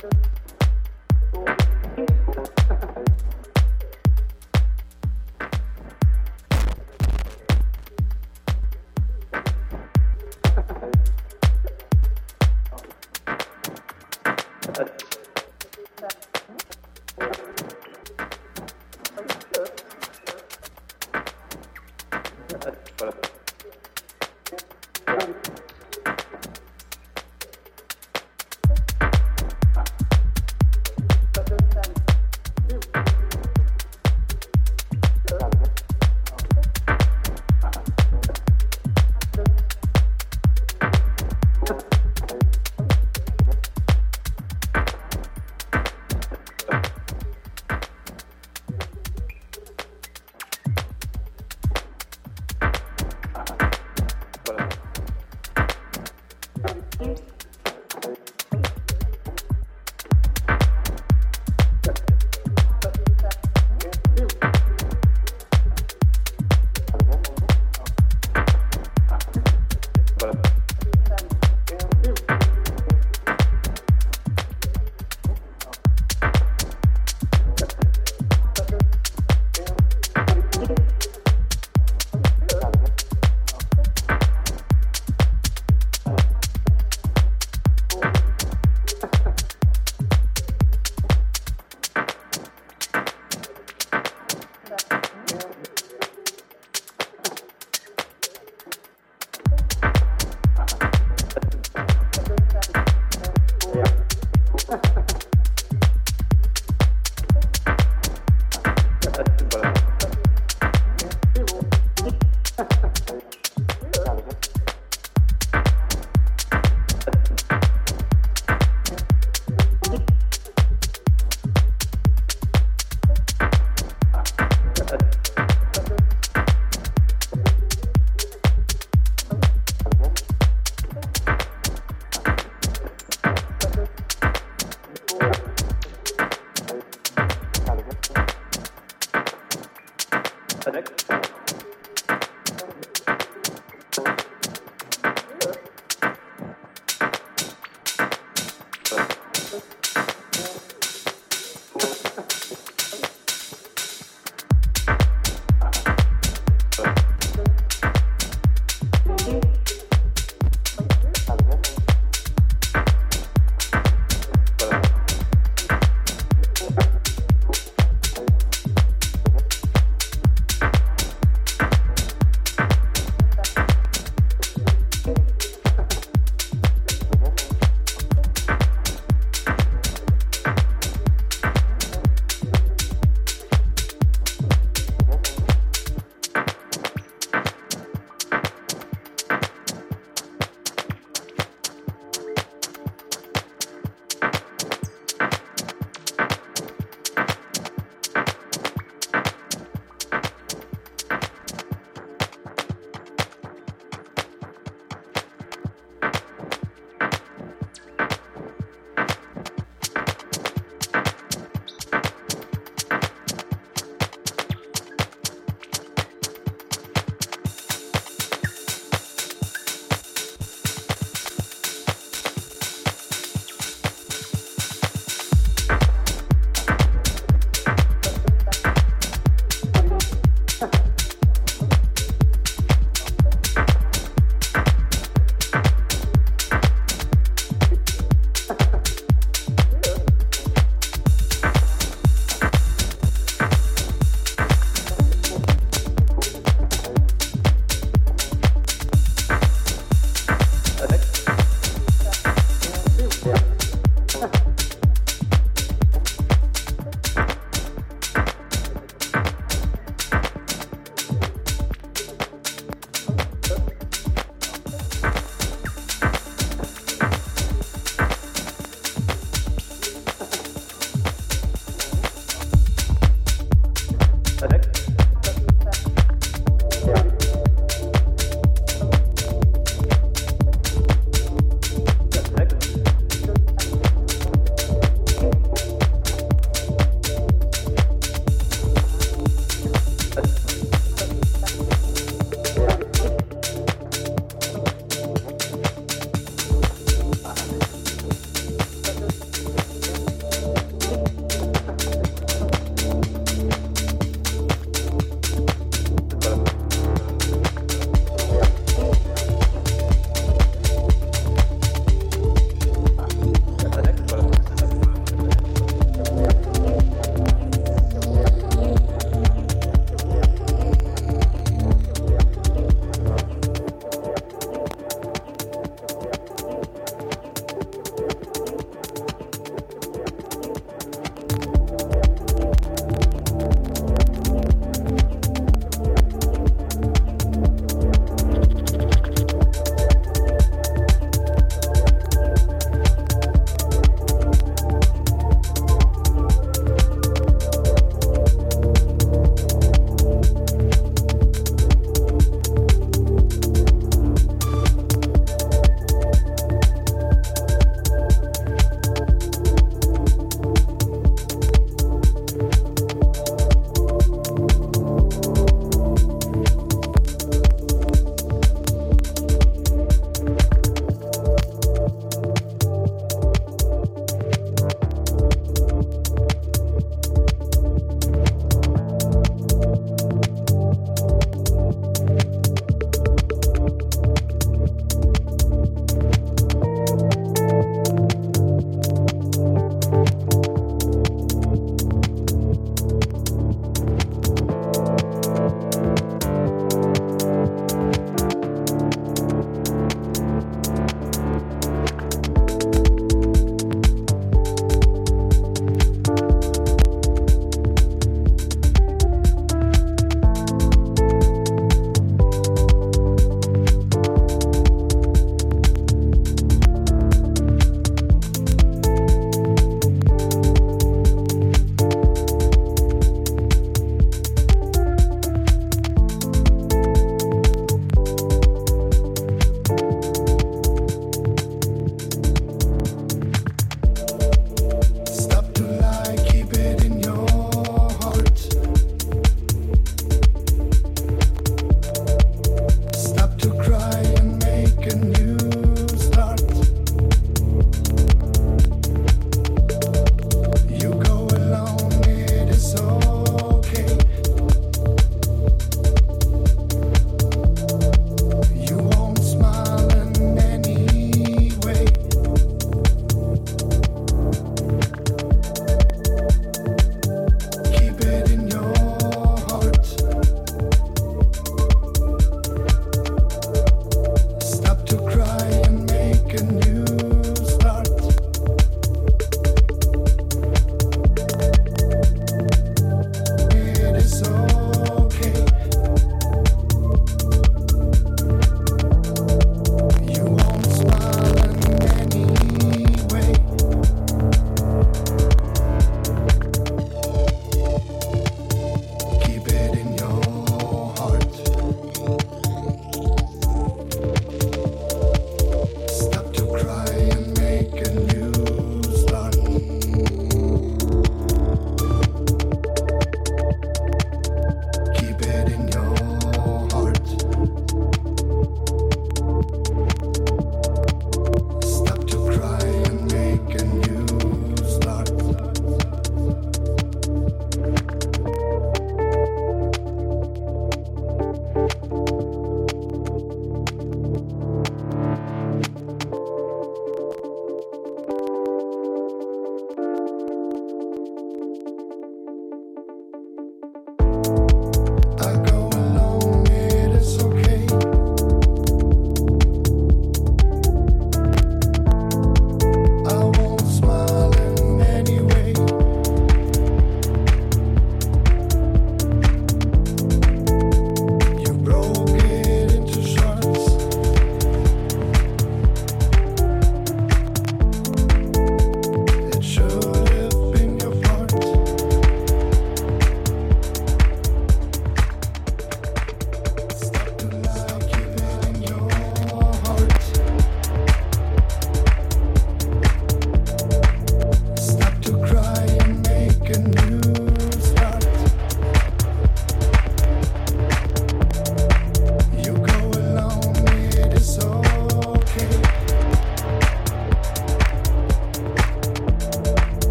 Obrigado. you.